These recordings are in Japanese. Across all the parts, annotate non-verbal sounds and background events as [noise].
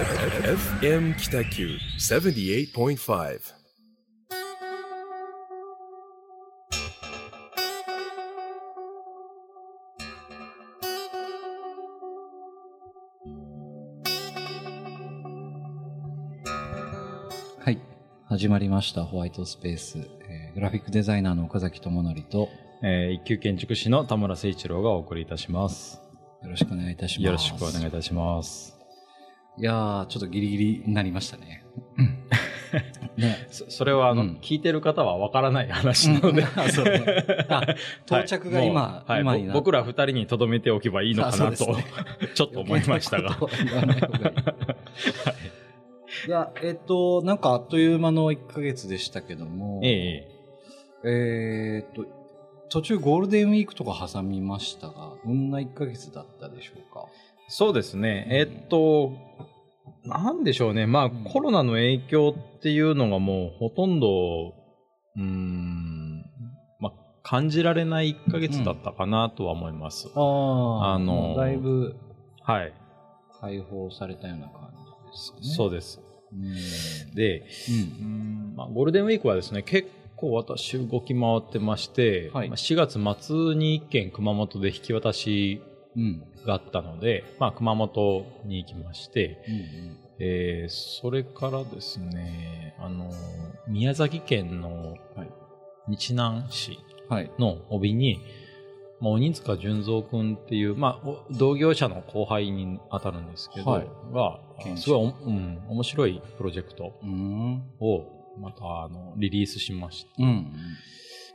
FM 北九78.5はい。始まりました、ホワイトスペース。えーグラフィックデザイナーの岡崎智則と、よえー一級建築士の田村誠一郎がお送りいたします。ろしくお願いいたします。よろしくお願いいたします。いやー、ちょっとギリギリになりましたね。ね。[laughs] そそれはあの、うん。聞いてる方はわからない話なので、[laughs] うあ到着が今、はい。今になぼ僕ら二人に留めておけばいいのかなと、ね。[laughs] ちょっと思いましたが。いや、えっと、なんかあっという間の1ヶ月でしたけども、えええーっと、途中ゴールデンウィークとか挟みましたが、どんな1ヶ月だったでしょうか？そうですね。えっと、なんでしょうね。まあ、んコロナの影響っていうのがもうほとんど、うーん、まあ、感じられない1ヶ月だったかなとは思います。あああのーだいぶはい。解放されたような感じですかね。そうです。うん。で、うん。うんまあ、ゴールデンウィークはですね、結構私動き回ってまして、はいまあ4月末に一件熊本で引き渡しうん。があったので、まあ、熊本に行きまして、うん。えーそれからですね、あの、宮崎県のはい日南市はい。の帯に、まあ、鬼塚純三君っていう、まあ、お同業者の後輩に当たるんですけど、はいがすごいお、うん、面白いプロジェクトうん。をまたあのリリースしまして、うん。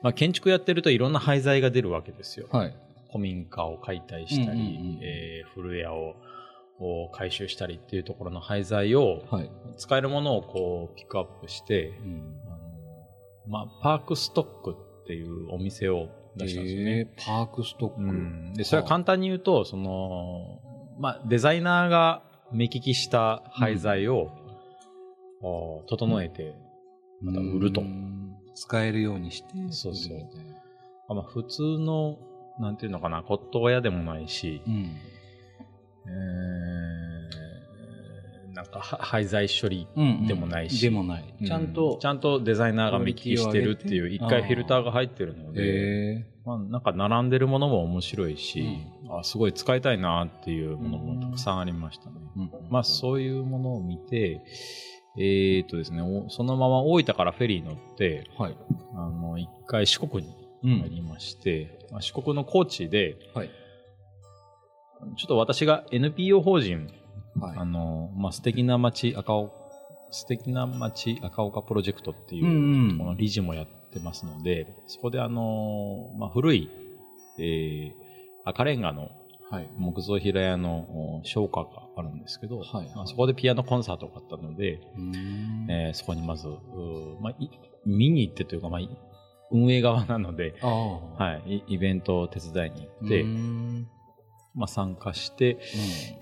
まあ、建築やってるといろんな廃材が出るわけですよ。はい。古民家を解体したり、うんうんうんえー古屋をを回収したりっていうところの廃材を、はい。使えるものをこうピックアップして、うん。あのまあ、パークストックっていうお店を出したんですよね。えーパークストック。うん、でそれは簡単に言うとその、まあ、デザイナーが目利きした廃材を、お整えて、また売るとうん使えるようにして。そうそうまあ、普通のなんていうのかな骨董屋でもないし、うん。えーなんかは廃材処理うん。でもないしでもない。ちゃんと。ちゃんとデザイナーが目利きしてるっていう一回フィルターが入ってるので、えまあ、なんか並んでるものも面白いし、うあすごい使いたいなっていうものもたくさんありましたね。うんまあそういうものを見て、えーっとですね、おそのまま大分からフェリー乗って、はい。あの、一回四国にう入りまして、まあ四国の高知で、はい。ちょっと私が NPO 法人、はい。あの、まあ素敵な街赤岡、素敵な街赤岡プロジェクトっていう、うんうんこの理事もやってますので、そこであの、まあ古い、えー、赤レンガのはい。木造平屋のお商家があるんですけど、はいまあ、そこでピアノコンサートがあったので、うんえーそこにまず、まあ、い見に行ってというか、まあ、い運営側なので。はい、イイベントを手伝いに行って、うんまあ、参加して、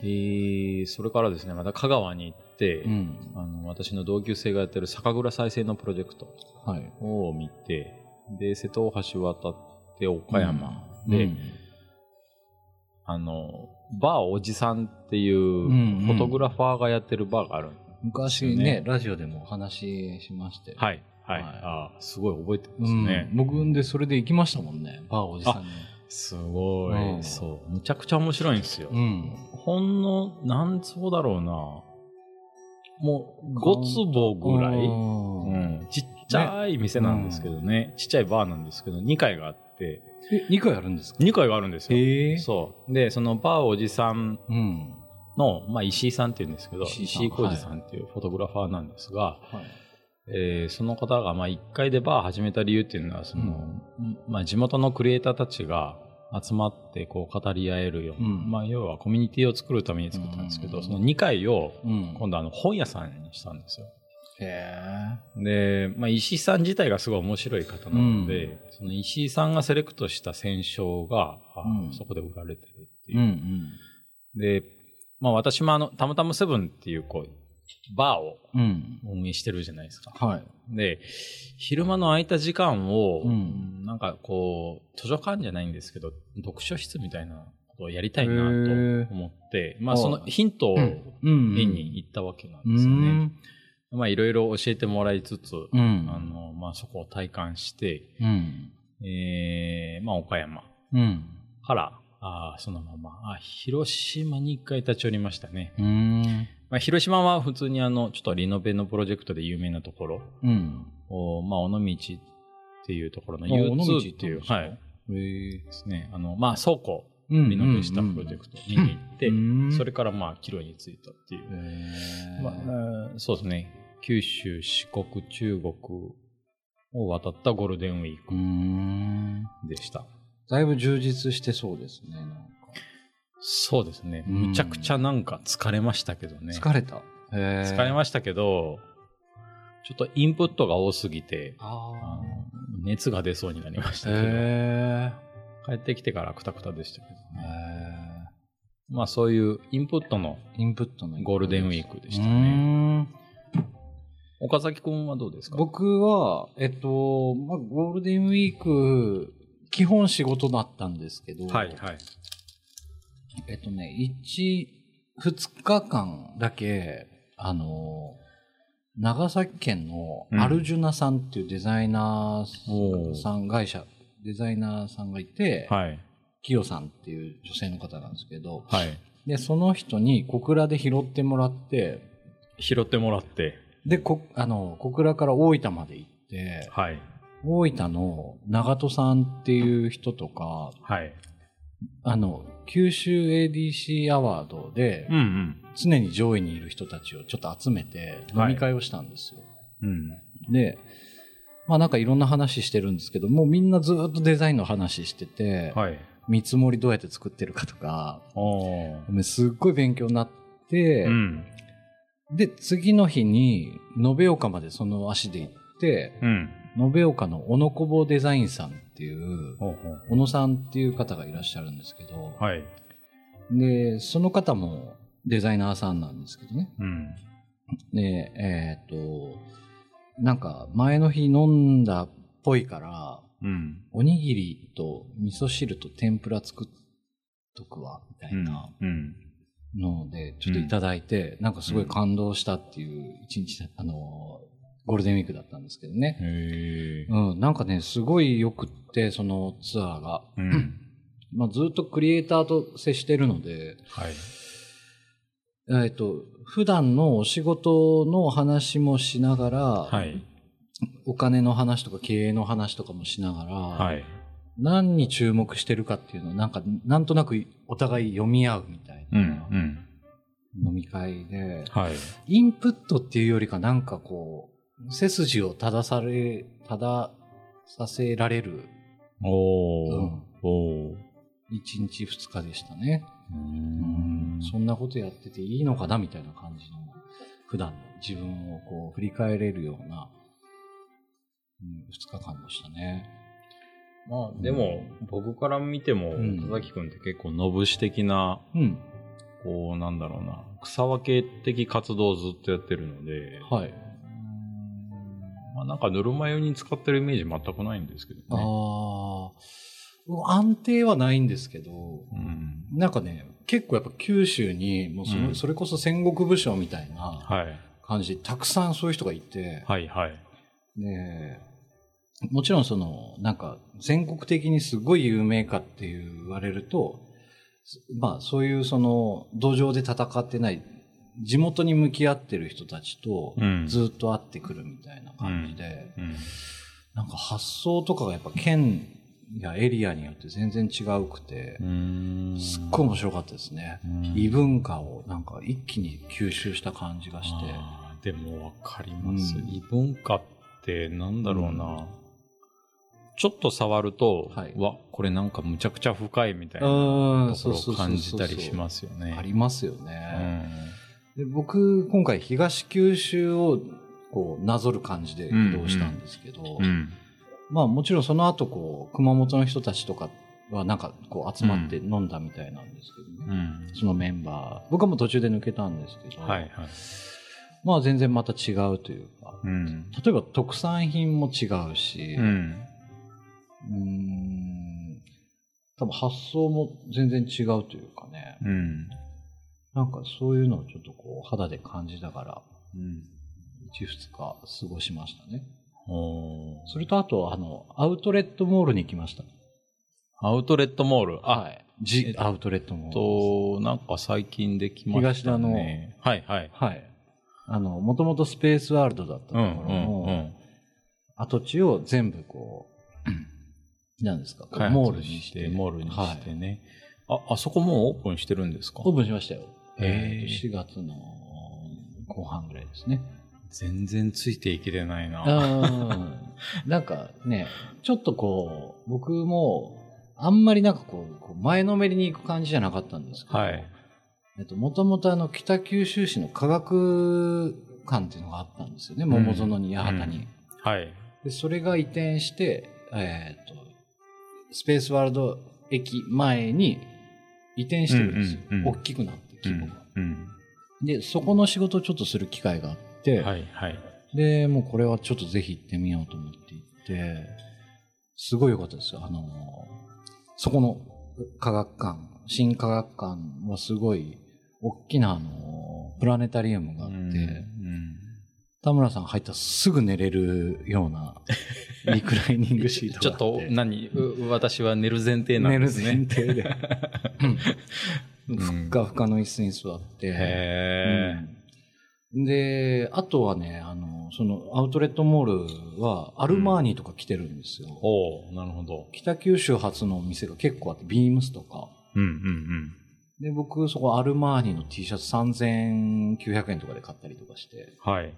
えーそれからですね、また香川に行って、うん。あの私の同級生がやってる酒蔵再生のプロジェクトはい。を見て、で、瀬戸大橋渡って岡山で、うんあの、バーおじさんっていううんフォトグラファーがやってるバーがあるん昔ですよねね、ラジオでもお話ししまして。はい。はい。はいあーすごい覚えてまうんすね。僕でそれで行きましたもんね、バーおじさんに。すごい、うんそう。むちゃくちゃ面白いんですよ。うん。ほんの、何坪だろうな。もう、5坪ぐらい、ううんん、ちっちゃい店なんですけどね。ちっちゃいバーなんですけど、2階があって、え、2回あるんですか？2階があるんですよ。へえ。そう。で、そのバーおじさんうん。の、まあ、石井さんっていうんですけど、石井浩二さんっていうフォトグラファーなんですが、はい。えーその方がまあ1階でバー始めた理由っていうのはその、まあ、地元のクリエイターたちが集まってこう語り合えるような、うんまあ、要はコミュニティを作るために作ったんですけど、うんその2階をうん。今度あの本屋さんにしたんですよ。へで、まあ、石井さん自体がすごい面白い方なので、その石井さんがセレクトした選書が、そこで売られてるってえ。いうう。んで、まあ、私もあの、たまたまセブンっていうこう、バーをうん。運営してるじゃないですか。うん。はい。で、昼間の空いた時間を、うんなんかこう、図書館じゃないんですけど、読書室みたいなこことをやりたいなと思って、まあはいそのヒントをうん見に行ったわけなんうですよね。ん。まあいろいろ教えてもらいつつ、うん。あの、まあそこを体感して、うん。えー、まあ岡山うん。から、あーそのまま、あ、広島に一回立ち寄りましたね。うん。まあ広島は普通にあの、ちょっとリノベのプロジェクトで有名なところ、うん。おまあ尾道っていうところのあ尾道 U2 っていう、はい。ですね。あの、まあ倉庫、うんリノベしたプロジェクト見に行って、うんそれからまあ、帰路に着いたっていう。へまあ、うんそうですね。九州、四国、中国を渡ったゴールデンウィー。クでした。だいぶ充実してそうですね。そうですね。うんむちゃくちゃなんか疲れましたけどね。疲れた？へ疲れましたけど、ちょっとインプットが多すぎて、熱が出そうになりましあ。たけど、へ帰ってきてからクタクタでしたけどえ。ね。へまあそういうインプットのえ。インプットのゴールデンウィークでしたうね。岡崎くんはどうですか？僕は、えっと、まあ、ゴールデンウィーク、基本仕事だったんですけど、はいはい。えっとね、1、2日間だけ、あの、長崎県のアルジュナさんっていうデザイナおーーさん会社、デザイナーさんがいて、はい。キヨさんっていう女性の方なんですけど、はい。で、その人に小倉で拾ってもらって、拾ってもらって、で、こ、あの、小倉から大分まで行って、はい。大分の長門さんっていう人とか、はい。あの、九州 ADC アワードでうんうん。常に上位にいる人たちをちょっと集めて飲み会をしたんですよ。うん。で、まあなんかいろんな話してるんですけど、もうみんなずっとデザインの話してて、はい。見積もりどうやって作ってるかとか。すっごい勉強になって、うん。で、次の日に延岡までその足で行って、うん。延岡の小野小坊デザインさんっていう。小野さんっていう方がいらっしゃるんですけど、はい。で、その方もデザイナーさんなんですけどね。うん。で、えっ、と、なんか前の日飲んだっぽいから、うん。おにぎりと味噌汁と天ぷら作っとくわ、みたいなうん。ので、ちょっといただいて、なんかすごい感動したっていう一日、あの、ゴールデンウィークだったんですけどね。うん、なんかね、すごい良くって、そのツアーが。うん。[clears throat] まあ、ずっとクリエイターと接してるので、はい。えっ、と、普段のお仕事の話もしながら、はい。お金の話とか経営の話とかもしながら、はい。何に注目してるかっていうのをなんか、なんとなくお互い読み合うみたい。なん飲み会で、はい。インプットっていうよりかなんかこう、背筋を正され、正させられるおー。うんおー。1日2日でしたね。そんなことやってていいのかなみたいな感じの、普段の自分をこう振り返れるような、うん、2日間でしたね。まあ、でも、僕から見ても、うん田崎くんって結構、のぶし的な、うん。こう、なんだろうな、草分け的活動をずっとやってるので、はい。まあ、なんか、ぬるま湯に使ってるイメージ全くないんですけどね。ああ、安定はないんですけど、うん。なんかね、結構やっぱ九州に、もうその、うんそれこそ戦国武将みたいなはい。感じで、たくさんそういう人がいて、はい、はい。で、もちろんその、なんか、全国的にすごい有名かって言われると、まあそういうその、土壌で戦ってない、地元に向き合ってる人たちとうん。ずっと会ってくるみたいな感じで、うん。なんか発想とかがやっぱ県やエリアによって全然違うくて、うん。すっごい面白かったですね。うん。異文化をなんか一気に吸収した感じがして。でもわかります、うん。異文化ってなんだろうな、ちょっと触ると、はい。わこれなんかむちゃくちゃ深いみたいなうんところを感じたりしますよね。ありますようね。んで僕、今回東九州をこうなぞる感じで移動したんですけど、うんまあもちろんその後こう、熊本の人たちとかはなんかこう集まって飲んだみたいなんですけどね。うんそのメンバー。僕はもう途中で抜けたんですけど、はいはい。まあ全然また違うというか、うん例えば特産品も違うし、うん多分発想も全然違うというかね。うん。なんかそういうのをちょっとこう肌で感じながら、うん。1、2日過ごしましたね。それとあと、あの、アウトレットモールに行きました。アウトレットモール？あ、はい。ジアウトレットモール。と、なんか最近できましたね。はいはい。はい。あの、もともとスペースワールドだったとうんころうんうのん。跡地を全部こう、[clears throat] なんですか、モールにしてて。モールにしはい。てね。あ、あそこもうオープンしてるんですか？オープンしましたよ。えーと4月の後半ぐらいですね。全然ついていけてないな。うんなんかね、ちょっとこう、僕も、あんまりなんかこう、前のめりに行く感じじゃなかったんですけど、はい。えっと、もともとあの、北九州市の科学館っていうのがあったんですよね、桃園に八幡に。はい。で、それが移転して、えっと、スペースワールド駅前に移転してるんですよ。うんうんうん大きくなって、規模が。うん。で、そこの仕事をちょっとする機会があって、はいはい。で、もうこれはちょっとぜひ行ってみようと思って行って、すごい良かったですよ。あの、そこの科学館、新科学館はすごい大きなあの、プラネタリウムがあって、うん田村さん入ったらすぐ寝れるような [laughs] リクライニングシーちょっ。と、何う私は寝る前提なんですね。寝る前提で。うんんふっかふかの椅子に座って。へうんで、あとはね、あの、そのアウトレットモールはアルマーニとか来てるんですよ。ー。おおなるほど。北九州発のお店が結構あって、ビームスとか。うんうんで、僕、そこアルマーニの T シャツ3900円とかで買ったりとかして、うん。はい。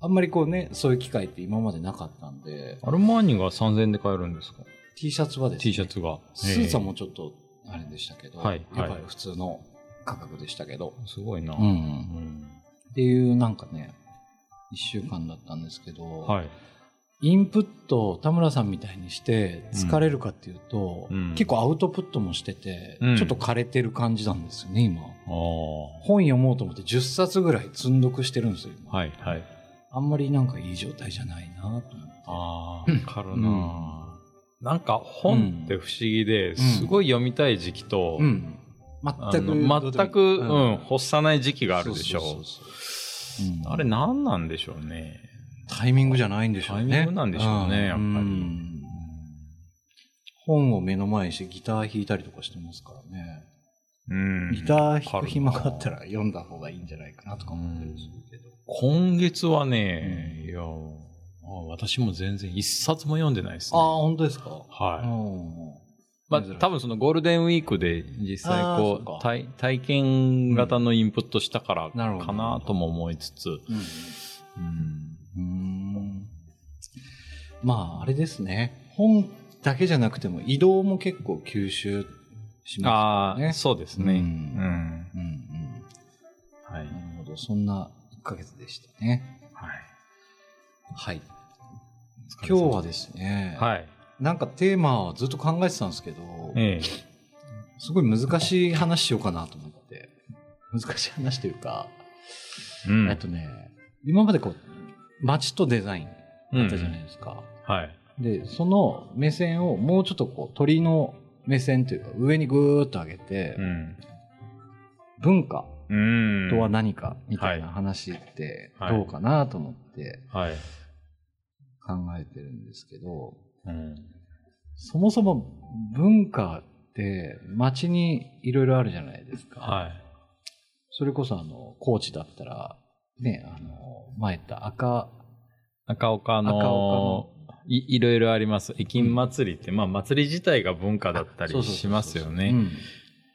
あんまりこうね、そういう機会って今までなかったんで、アルマーニが3000円で買えるんですか？T シャツはですね、?T シャツが？スーツはもちょっとあれでしたけど、はいはいやっぱり普通の価格でしたけど、すごいな。う。うんん。っていうなんかね、一週間だったんですけど、はい。インプットを田村さんみたいにして疲れるかっていうと、うん結構アウトプットもしてて、うんちょっと枯れてる感じなんですよね、今。あ本読もうと思って10冊ぐらい積んどくしてるんですよ、今あ。はいはい。あんまりなんかいい状態じゃないなと思って。ああ、わかるな、なんか本って不思議で、ん。すごい読みたい時期と、うん。あ全く、の全く、うん、欲さない時期があるでしょそうあれ何なんでしょうね。タイミングじゃないんでしょうね。タイミングなんでしょうねやっぱり。ん。本を目の前にしてギター弾いたりとかしてますからね。うん。ギター弾く暇があったら読んだ方がいいんじゃないかなとか思ったりするけど。な今月はね、いや、あ私も全然一冊も読んでないですね。ああ、本当ですか？はい。うんまあ、多分そのゴールデンウィークで実際こそう体体験型のインプットしたからかなとも思いつつ、うんまあ、あれですね。本だけじゃなくても移動も結構吸収しますああ、ね。そうですね。ううんん。うんうん。はい。なるほど。そんな1ヶ月でしたね。はい。はい。今日はですね、はい。なんかテーマはずっと考えてたんですけど、ええ。すごい難しい話しようかなと思って。難しい話というか、うんえっとね、今までこう、街とデザインうんだったじゃないですか。はい。で、その目線をもうちょっとこう、鳥の目線というか、上にぐーっと上げて、うん。文化うん。とは何かみたいなはい話ってはいどうかなと思ってはい。考えてるんですけど、うん。そもそも文化って街にいろいろあるじゃないですか。はい。それこそあの、高知だったら、ね、あの、前言った赤、赤岡の、赤岡いいろいろあります。駅金祭りって、まあ祭り自体が文化だったりしますよね。うん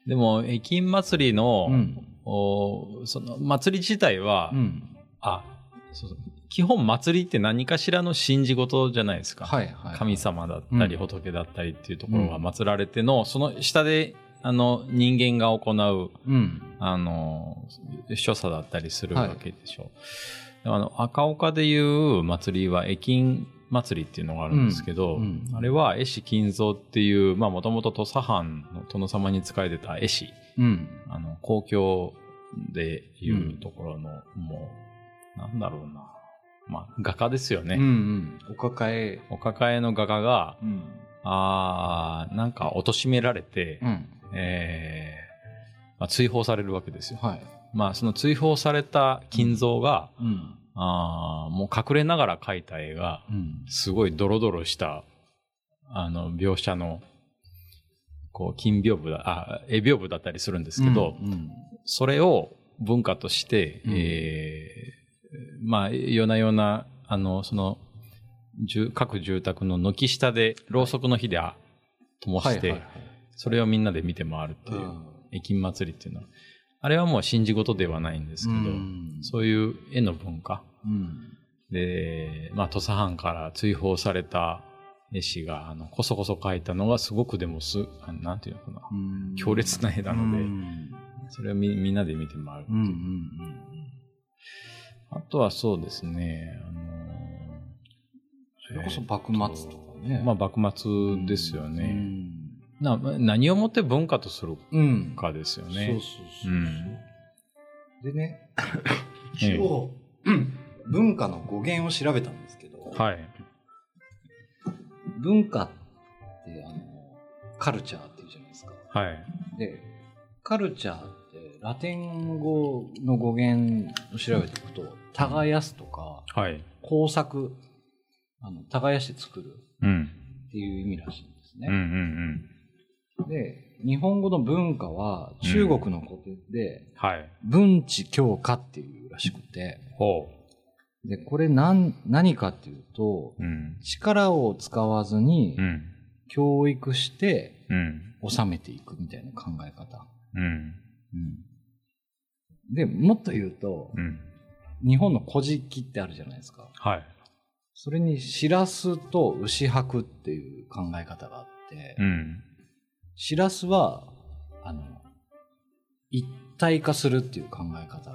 でも、駅金祭りの、うん。おその祭り自体は、うん。あそうそう基本祭りって何かしらの信じ事じゃないですか。はいはい。神様だったりうん仏だったりっていうところがうん祀られての、その下であの人間が行ううん。あの所作だったりするわけでしょう。あの赤岡でいう祭りは駅金祭りっていうのがあるんですけど、うんうんあれは絵師金蔵っていう、まあもともと土佐藩の殿様に仕えてた絵師、うん。あの公共でいうところの、もう、なんだろうな。まあ画家ですよね。うんうん。お抱え。お抱えの画家が、うん。あーなんか貶められて、うん。えーまあ、追放されるわけですよ。はい。まあ、その追放された金蔵が、うん。あーもう隠れながら描いた絵が、うん。すごいドロドロした、あの、描写の、こう、金屏風だ、あ、絵屏風だったりするんですけど、うん。それを文化として、うんえーまあ、夜な夜な、あの、その、住各住宅の軒下で、ろうそくの火であ灯して、それをみんなで見て回るっていう、駅金祭りっていうのは、あれはもう信じ事ではないんですけど、うんそういう絵の文化うん。で、まあ、土佐藩から追放された絵師が、あの、こそこそ描いたのがすごくでもす、あなんていうのかな、うん強烈な絵なのでうんそれをみみんなで見て回るっていう。うんうんあとはそうですね、あのそれこそ幕末とかね。まあ、幕末ですようね。ん。な何をもって文化とするうん。かですよね。そうそう。うんでね、え [laughs] え一応、うん文化の語源を調べたんですけど、はい。文化って、あの、カルチャーっていうじゃないですか。はい。で、カルチャーって、ラテン語の語源を調べていくと、耕すとか、はい。工作、あの、耕して作るうん。っていう意味らしいんですうんうんね。で、日本語の文化は中国の古典で、うん。はい。文知強化っていうらしくて、ほで、これ何、何かっていうと、う。うん。力を使わずにうん。教育してうん。収めていくみたいな考え方。うん。うん。で、もっと言うと、うん。日本の古事記ってあるじゃないですか。はい。それに、しらすと牛白っていう考え方があって、うん。しらすは、あの、一体化するっていう考え方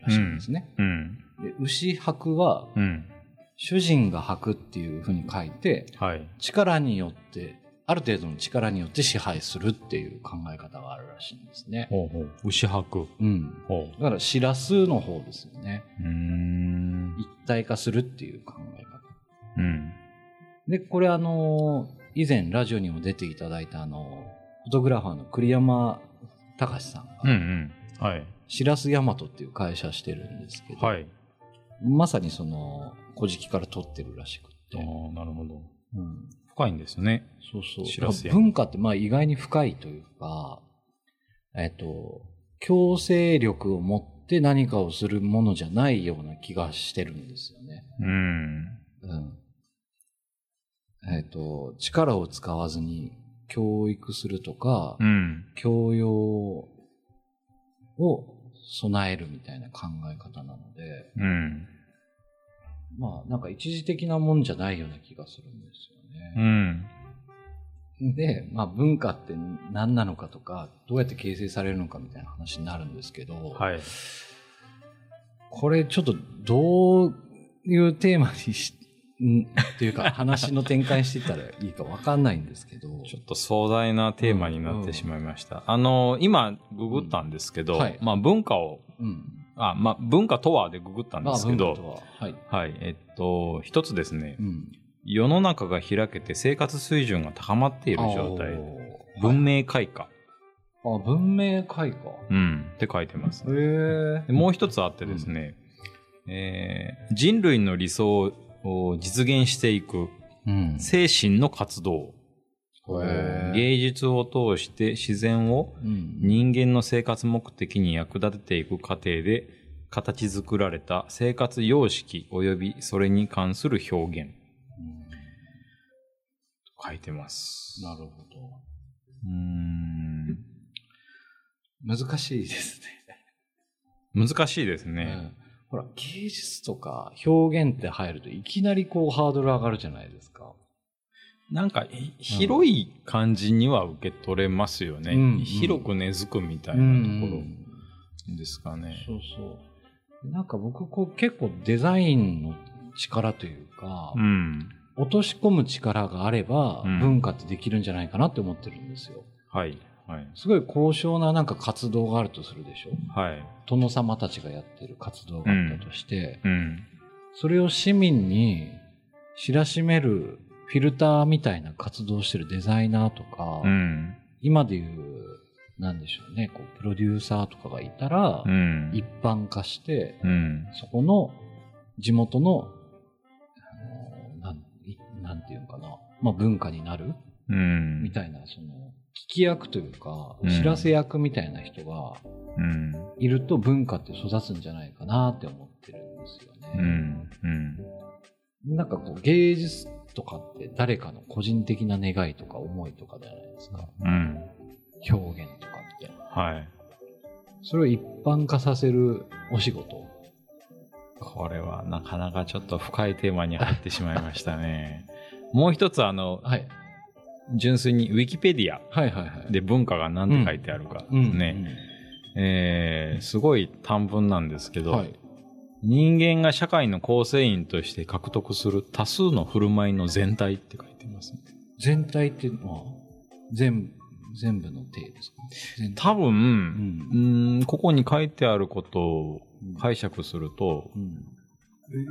らしいんですね。うん。で牛白は、うん。主人が白っていうふうに書いて、はい。力によって、ある程度の力によって支配するっていう考え方があるらしいんですね。ほうほう。牛白。うん。ほだから、しらすの方ですよね。う。ん。一体化するっていう考え方。うん。で、これあの、以前ラジオにも出ていただいたあの、フォトグラファーの栗山隆さんうんうが、ん。はい。しらすヤマトっていう会社してるんですけど、はい。まさにその、古事記から取ってるらしくって。ああ、なるほど。うん深いんですよね。そうそう。文化ってまあ意外に深いというか、えっと、強制力を持って何かをするものじゃないような気がしてるんですよね。うん。うん。えっと、力を使わずに教育するとか、うん。教養を備えるみたいな考え方なので、うん。まあなんか一時的なもんじゃないような気がするんですようね。ん。で、まあ文化って何なのかとか、どうやって形成されるのかみたいな話になるんですけど、はい。これちょっとどういうテーマにし、ん。っていうか話の展開していったらいいかわかんないんですけど、[laughs] ちょっと壮大なテーマになってしまいました。あの、今、ググったんですけど、うん。はい。まあ文化を、うん。あ、まあ文化とはでググったんですけど、まあは、はい。はい、えっと、一つですね、うん。世の中が開けて生活水準が高まっている状態、文明開化、あ、文明開化？うん、って書いてます。へえでもう一つあってですね、えー人類の理想を実現していくうん。精神の活動、芸術を通して自然をうん人間の生活目的に役立てていく過程で形作られた生活様式及びそれに関する表現うん書いてます。なるほど。うーん難しいです難しいですね。ね。うんほら、芸術とか表現って入るといきなりこうハードル上がるじゃないですか。なんかひ広い感じには受け取れますよね。うん広く根付くみたいうんなところですかね。そうそう。なんか僕こう結構デザインの力というか、うん。落とし込む力があればうん文化ってできるんじゃないかなって思ってるんですよ。はい。はい。すごい高尚ななんか活動があるとするでしょ？はい。殿様たちがやってる活動があったとして、うん。それを市民に知らしめるフィルターみたいな活動してるデザイナーとか、うん。今でいう、なんでしょうね、こう、プロデューサーとかがいたら、うん。一般化して、うん。そこの地元の、なんいなんていうのかな、まあ文化になるうん。みたいな、その、聞き役というかう、ん知らせ役みたいな人がうん。いると文化って育つんじゃないかなって思ってるんですようね。ん。うん。なんかこう、芸術とかって誰かの個人的な願いとか思いとかじゃないですか。うん。表現とかって。はい。それを一般化させるお仕事。これはなかなかちょっと深いテーマに入ってしまいましたね。[laughs] もう一つあの、はい。純粋にウィキペディア。で文化が何て書いてあるか。うん、ね。えーすごい短文なんですけど、うんはい。人間が社会の構成員として獲得する多数の振る舞いの全体って書いてますね。全体っていうのは、全部、全部の体ですか？多分、う。うんん、ここに書いてあることを解釈すると、うん。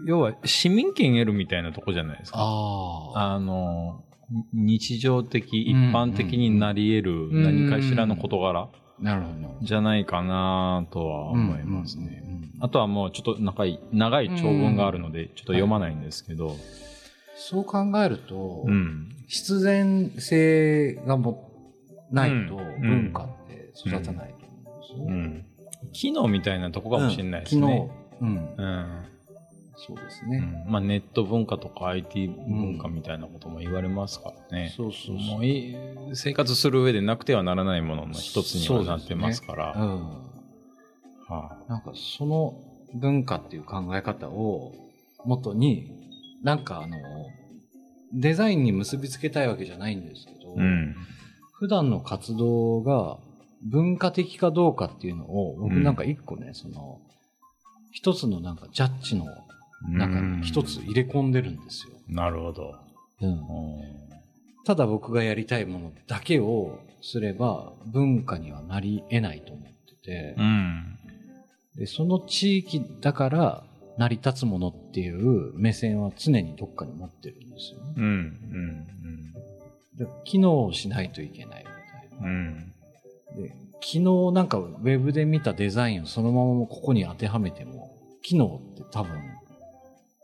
要は市民権得るみたいなとこじゃないですか。あの、日常的、一般的になり得る何かしらの事柄。じゃないかなとは思いますね。うんうんうんあとはもうちょっと長い、長い長文があるので、ちょっと読まないんですけど、そう考えると、うん。必然性がもないとうん文化って育たないと思うんですよん。機能みたいなとこかもしれないですね。昨日、うん、うん。そうですね。うんまあネット文化とか IT 文化みたいなことも言われますからね。そうそうそう。もうい生活する上でなくてはならないものの一つにはなってますから。うん。はなんかその文化っていう考え方を元に、なんかあの、デザインに結びつけたいわけじゃないんですけど、あうん。普段の活動が文化的かどうかっていうのを、僕なんか一個ね、その、一つのなんかジャッジの中に一つ入れ込んでるんですよ。なるほど。うんうんただ僕がやりたいものだけをすれば文化にはなり得ないと思ってて、うん。でその地域だから成り立つものっていう目線は常にどっかに持ってるんですよね。うん。うん。で機能しないといけないみたいな。うん。で昨日なんかウェブで見たデザインをそのままここに当てはめても、機能って多分、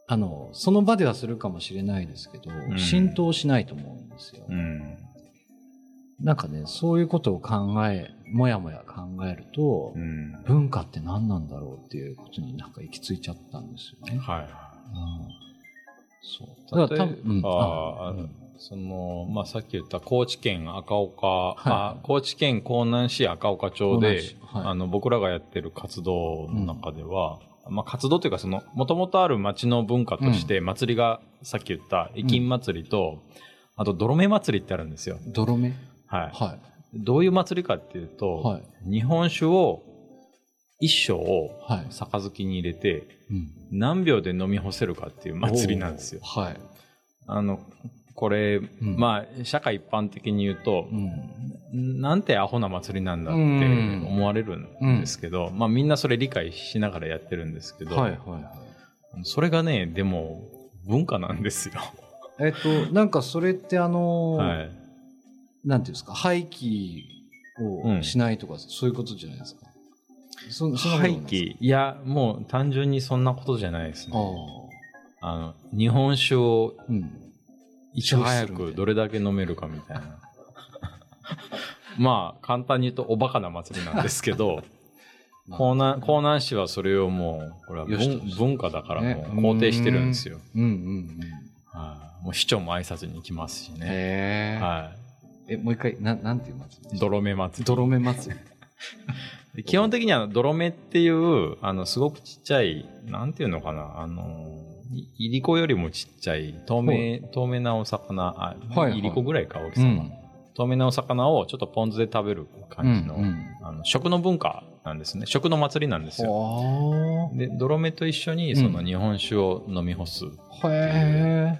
あの、その場ではするかもしれないですけど、ん浸透しないと思うんですよ。うん。なんかね、そういうことを考え、もやもや考えると、うん。文化って何なんだろうっていうことになんか行き着いちゃったんですよね。はい。うんそう。だから多分、あうんその、まあ、さっき言った高知県赤岡、はいあ高知県江南市赤岡町江で、はいあの、僕らがやってる活動の中では、まあ、活動というか、その、もともとある町の文化として、祭りが、さっき言った、駅金祭りと、あと、泥目祭りってあるんですよ。泥目？はい。はどういう祭りかっていうと、はい日本酒を、一升をい。はい。杯に入れて、うん何秒で飲み干せるかっていう祭りなんですよ。はい。あの、これ、んまあ、社会一般的に言うとう、ん。なんてアホな祭りなんだってうん思われるんですけど、まあみんなそれ理解しながらやってるんですけど、はいはいはい。それがね、でも文化なんですよ。えっと、なんかそれってあの、はい。なんていうんですか、廃棄をしないとか、そういうことじゃないですか。そそ廃棄、いや、もう単純にそんなことじゃないですね。あの、日本酒をうん。いち早くどれだけ飲めるかみたいな。[laughs] まあ、簡単に言うとおバカな祭りなんですけど、[laughs] 江南、江南市はそれをもう、これは文化だからもうね肯定してるんですよ。うんうんうん。はいもう市長も挨拶に行きますしね。へえ。はえ、もう一回、ななんていう祭りい。泥目祭り。泥目祭り。[laughs] で基本的には泥目っていう、あの、すごくちっちゃい、なんていうのかな、あの、いいりこよりもちっちゃい、透明、透明なお魚、あ、はいはいいりこぐらいか、大きさが。透明なお魚をちょっとポン酢で食べる感じの、うんうんあの食の文化なんですね。食の祭りなんですよ。はで、泥目と一緒にその日本酒を飲み干す。あ。へえ。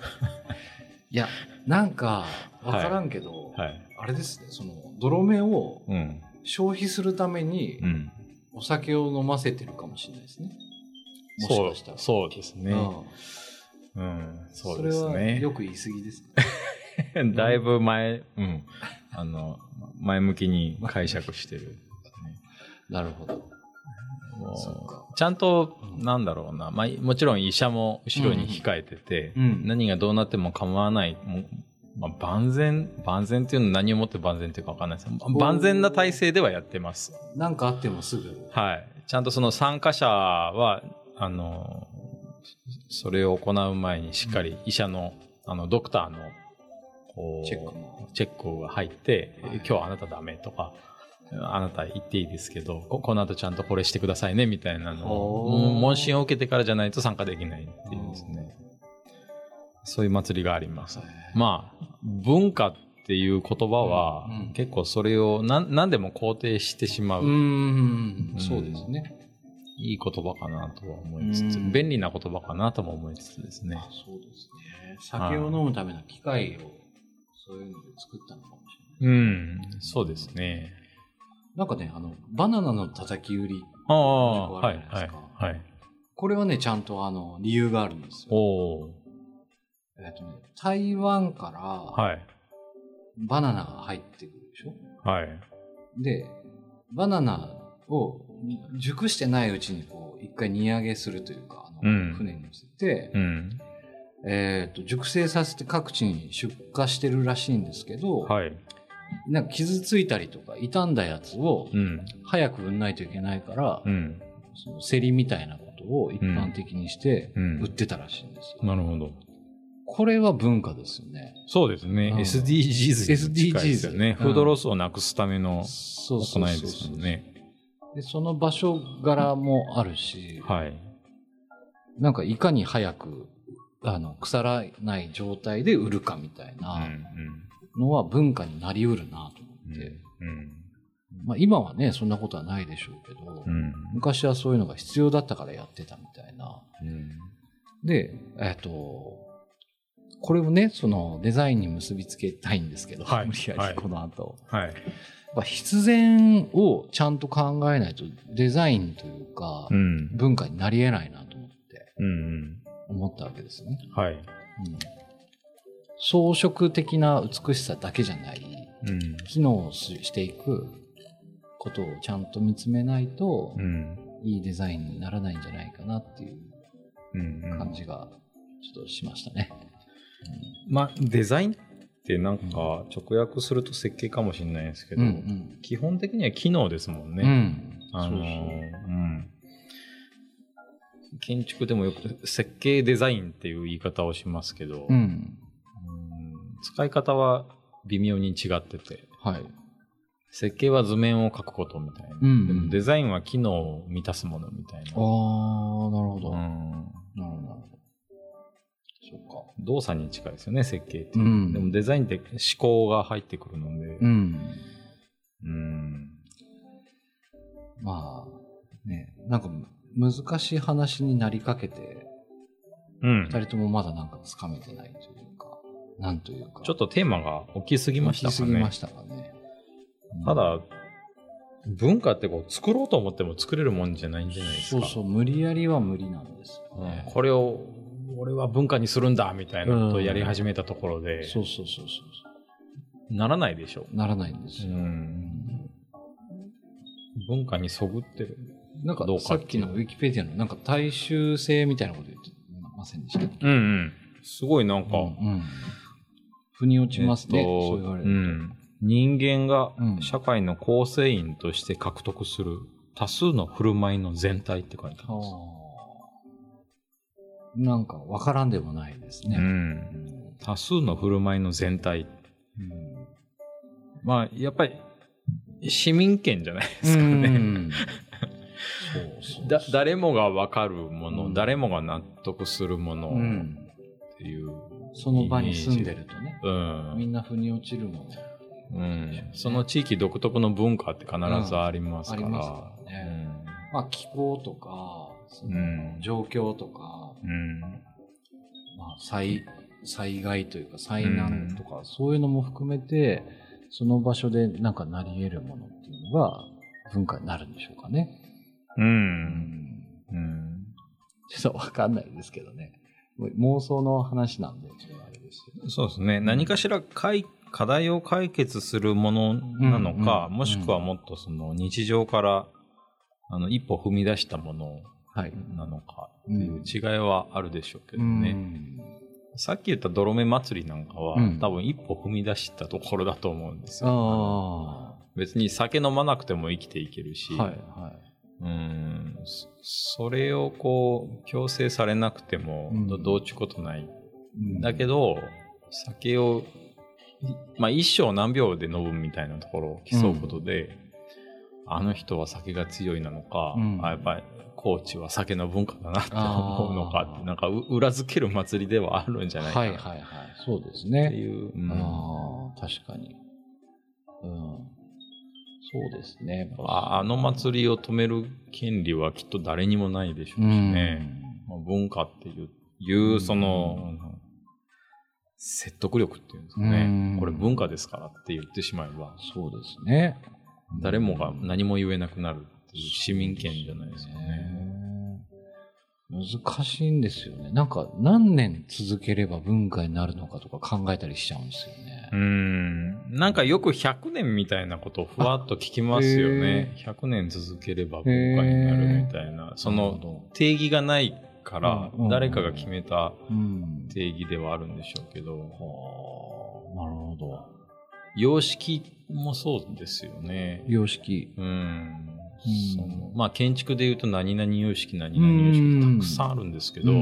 [laughs] いや、なんか、わからんけど、はい。あれですね、その、泥目をうん。消費するためにう、ん。お酒を飲ませてるかもしれないですね。もしそうかしたら。、そうですね。うんそうそれですはね。よく言い過ぎですか [laughs] だいぶ前、うん。あの、前向きに解釈してる。なるほど。もうちゃんと、なんだろうな。まあ、もちろん医者も後ろに控えてて、うん何がどうなっても構わない。まあ、万全、万全っていうのは何をもって万全っていうかわかんないです。万全な体制ではやってます。なんかあってもすぐ。はい。ちゃんとその参加者は、あの、それを行う前にしっかり医者の、あの、ドクターの、チェック。もチェックが入って、はい。今日はあなたダメとか、あなた言っていいですけど、ここの後ちゃんとこれしてくださいね、みたいなのを、問診を受けてからじゃないと参加できないっていうですね。そういう祭りがあります。まあ、文化っていう言葉は、結構それを何何でも肯定してしまう。うーん、そうですね。いい言葉かなとは思いつつ、うん便利な言葉かなとも思いつつですねあ。そうですね。酒を飲むための機械を、そういうので作ったのかもしれない。うん、そうですね。なんかね、あの、バナナの叩き売り。ああ、あはい、はいるじゃないですか、はい。これはね、ちゃんとあの、理由があるんですよ。おーえっとね、台湾からはい、バナナが入ってくるでしょ？はい。で、バナナを熟してないうちにこう、一回荷上げするというか、あのうん船に乗せて、うん。えっと、熟成させて各地に出荷してるらしいんですけど、はい。なんか傷ついたりとか傷んだやつをうん。早く売んないといけないから、うん。その競りみたいなことを一般的にしてうん売ってたらしいんですよ。なるほど。これは文化ですよね。そうですね。うん SDGs に近いですよね。SDGs フードロスをなくすための行いですもんね。で、その場所柄もあるし、はい。なんかいかに早く、あの、腐らない状態で売るかみたいうん。なのは文化になりうるなとうん。思って。うん。まあ今はね、そんなことはないでしょうけど、うん。昔はそういうのが必要だったからやってたみたいな。うん。で、えっと、これをね、そのデザインに結びつけたいんですけど、はい無理やはいりこの後。はい。やっぱ必然をちゃんと考えないとデザインというか、うん。文化になり得ないなと思ってうん。思ったわけですね。はい。うん装飾的な美しさだけじゃない、うん。機能していくことをちゃんと見つめないと、うん。いいデザインにならないんじゃないかなっていううん。感じがちょっとしましたね。まあ、デザインってなんか直訳すると設計かもしれないですけうん。ど、うん基本的には機能ですもんうん。ね。うん。あのそうん。建築でもよく設計デザインっていう言い方をしますけど、うん。うん使い方は微妙に違ってて、はい。設計は図面を描くことみたいな。うんでもデザインは機能を満たすものみたいな。ああ、なるほど。うんなるほど、動作に近いですよね、設計って。うん。でもデザインって思考が入ってくるので、うん。うんまあ、ね、なんか難しい話になりかけて、うん二人ともまだなんかつかめてないというか、なんというか。ちょっとテーマが大きすぎました大きすかね。ぎましたかね。うんただ、文化ってこう作ろうと思っても作れるもんじゃないんじゃないですか。そうそう、無理やりは無理なんですようんね。これを俺は文化にするんだみたいなことをやり始めたところで、そうそうそうそうならないでしょ。そう。ならないんですうよ。ん、文化にそぐってる。なんかどうかさっきのウィキペディアのなんか大衆性みたいなこと言ってませんでしたうんうん。すごいなんか、うんうん。腑に落ちますね。えっとそう言われると。うん、人間がうん社会の構成員として獲得する多数の振る舞いの全体って書いてあります。あーなんかわからんでもないですね。うん、うん多数の振る舞いの全体。うん。まあ、やっぱり市民権じゃないですかね。うん。[laughs] そうそうだ誰もが分かるもの、うん。誰もが納得するものっうん。ていう、その場に住んでるとね、うん。みんな腑に落ちるもの。うん、その地域独特の文化って必ずありますから。ますからねまあ気候とか、そのうん。状況とか、うんまあ災災害というか災難とか、そういうのも含めて、その場所でなんかなり得るものっていうのが文化になるんでしょうかね。う。うんんうん。ちょっとわかんないですけどね。妄想の話なんで、これはあれですよそうですね。何かしら解課題を解決するものなのか、うんうんもしくはもっとその日常からあの一歩踏み出したものはい。なのかっていう違いはあるでしょうけどうね。んさっき言った泥目祭りなんかは、うん多分一歩踏み出したところだと思うんですよ。あ別に酒飲まなくても生きていけるし、あ。はい、はい。うんそそれをこう強制されなくてもうんどどうちことない。うんだけど、酒を、いまあ一生何秒で飲むみたいなところを競うことで、あの人は酒が強いなのか、うんあやっぱり高知は酒の文化だなって思うのかって、なんかう裏付ける祭りではあるんじゃないかなっはいはいはい。そうですてね。いう。うんああ、確かに。うん。そうですね。ああの祭りを止める権利はきっと誰にもないでしょうしね。まあ、文化っていう、いううその、説得力っていうんですかうねん。これ文化ですからって言ってしまえば、そうですね。誰もが何も言えなくなるっていう市民権じゃないですかね。ね。難しいんですよね。なんか何年続ければ文化になるのかとか考えたりしちゃうんですよねう。ん。なんかよく100年みたいなことをふわっと聞きますよね。100年続ければ文化になるみたいな。その定義がないからうんうん誰かが決めたうん。定義ではあるんでしょうけど、はあなるほど。様式もそうですよね。様式。うん。うん。そのまあ建築で言うと何々様式何々様式たくさんあるんですけど、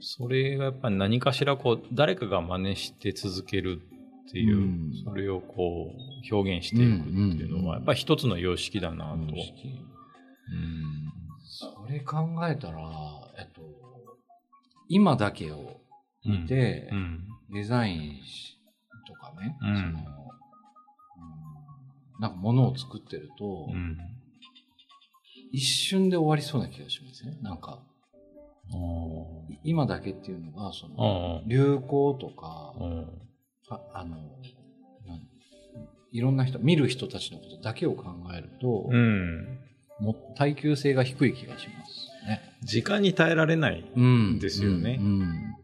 それがやっぱり何かしらこう誰かが真似して続けるっていう、うん。それをこう表現していくっていうのはやっぱり一つの様式だなと。うん。それ考えたら、えっと、今だけを見て、うん。デザインしとかね、うん。その、うん。なんか物を作ってると、うん一瞬で終わりそうな気がしますね。なんか、今だけっていうのが、そーの、あ流行とかああの、いろんな人、見る人たちのことだけを考えると、うんも耐久性が低い気がしますね。時間に耐えられないうんですよねうんうん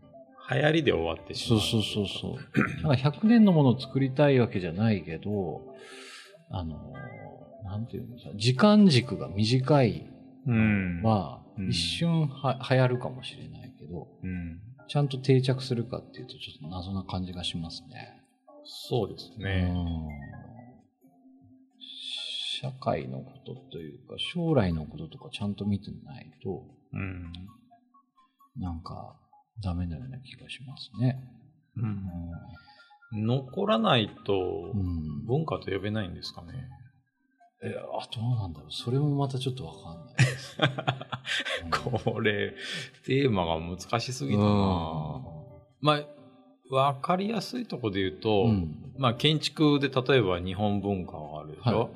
流行りで終わってしまう。そうそうそうそう。[clears throat] なんか100年のものを作りたいわけじゃないけど、あの、なんていうのさ、時間軸が短いうん。は、うん一瞬は流行るかもしれないけど、うん。ちゃんと定着するかっていうと、ちょっと謎な感じがしますね。そうですね。うん社会のことというか、将来のこととかちゃんと見てないと、うん。なんか、ダメなような気がしますね。うん残らないと文化と呼べないんですかね。え、あ、どうなんだろう。それもまたちょっとわかんないです。[laughs] これ、テーマが難しすぎたなうんまあ、わかりやすいとこで言うと、うんまあ、建築で例えば日本文化があるでしょ、はい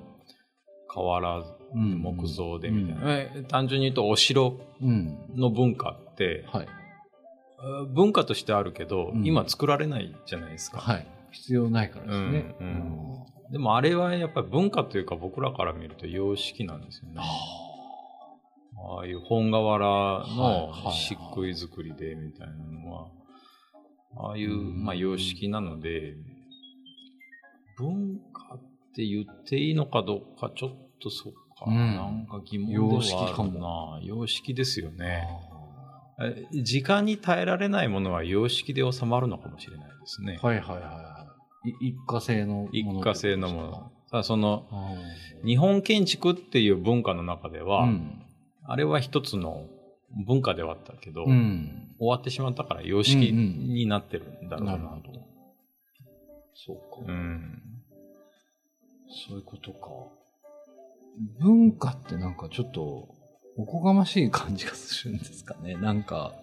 瓦、うん木造でみたいな、え単純に言うとお城うん。の文化って、はい。あ文化としてあるけど、うん今作られないじゃないですか。はい。必要ないからですね。うんうんでもあれはやっぱり文化というか僕らから見ると様式なんですよね。ああいう本瓦はいの漆喰作りでみたいなのは、ああいう、うんまあ、様式なので、文化って言っていいのかどうか、ちょっとそっか、うんなんか疑問ではあるな。様式かも様式ですよね。時間に耐えられないものは様式で収まるのかもしれないですねー。はいはいは。い一過性のもの一過性のもの。ただその、あ日本建築っていう文化の中でーは、うん。あれは一つの文化ではあったけど、うん。終わってしまったから様式うんうんになってるんだろうななるほど。そうか。うん。そういうことか。文化ってなんかちょっと、おこがましい感じがするんですかね。なんか。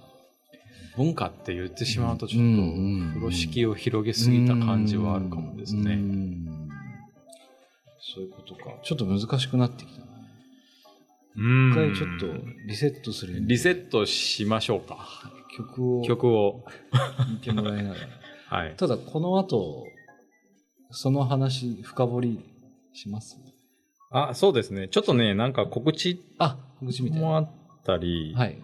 文化って言ってしまうとちょっと風呂敷を広げすぎた感じはあるかもですね。そういうことか。ちょっと難しくなってきたな。一回ちょっとリセットするリセットしましょうか。曲を曲を。いてもらいながら。はい。ただこの後、その話深掘りしますあ、そうですね。ちょっとね、なん。か告知あ、告知みたいな。もあったり、はい。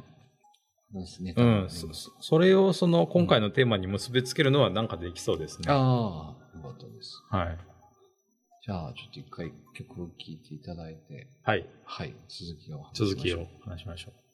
ネタうん。そそれをその今回のテーマに結びつけるのはなんかできそうですね。ああ、よかったです。はい。じゃあ、ちょっと一回曲を聴いていただいて、はい。はい、続きを話しましょう続きを話しましょう。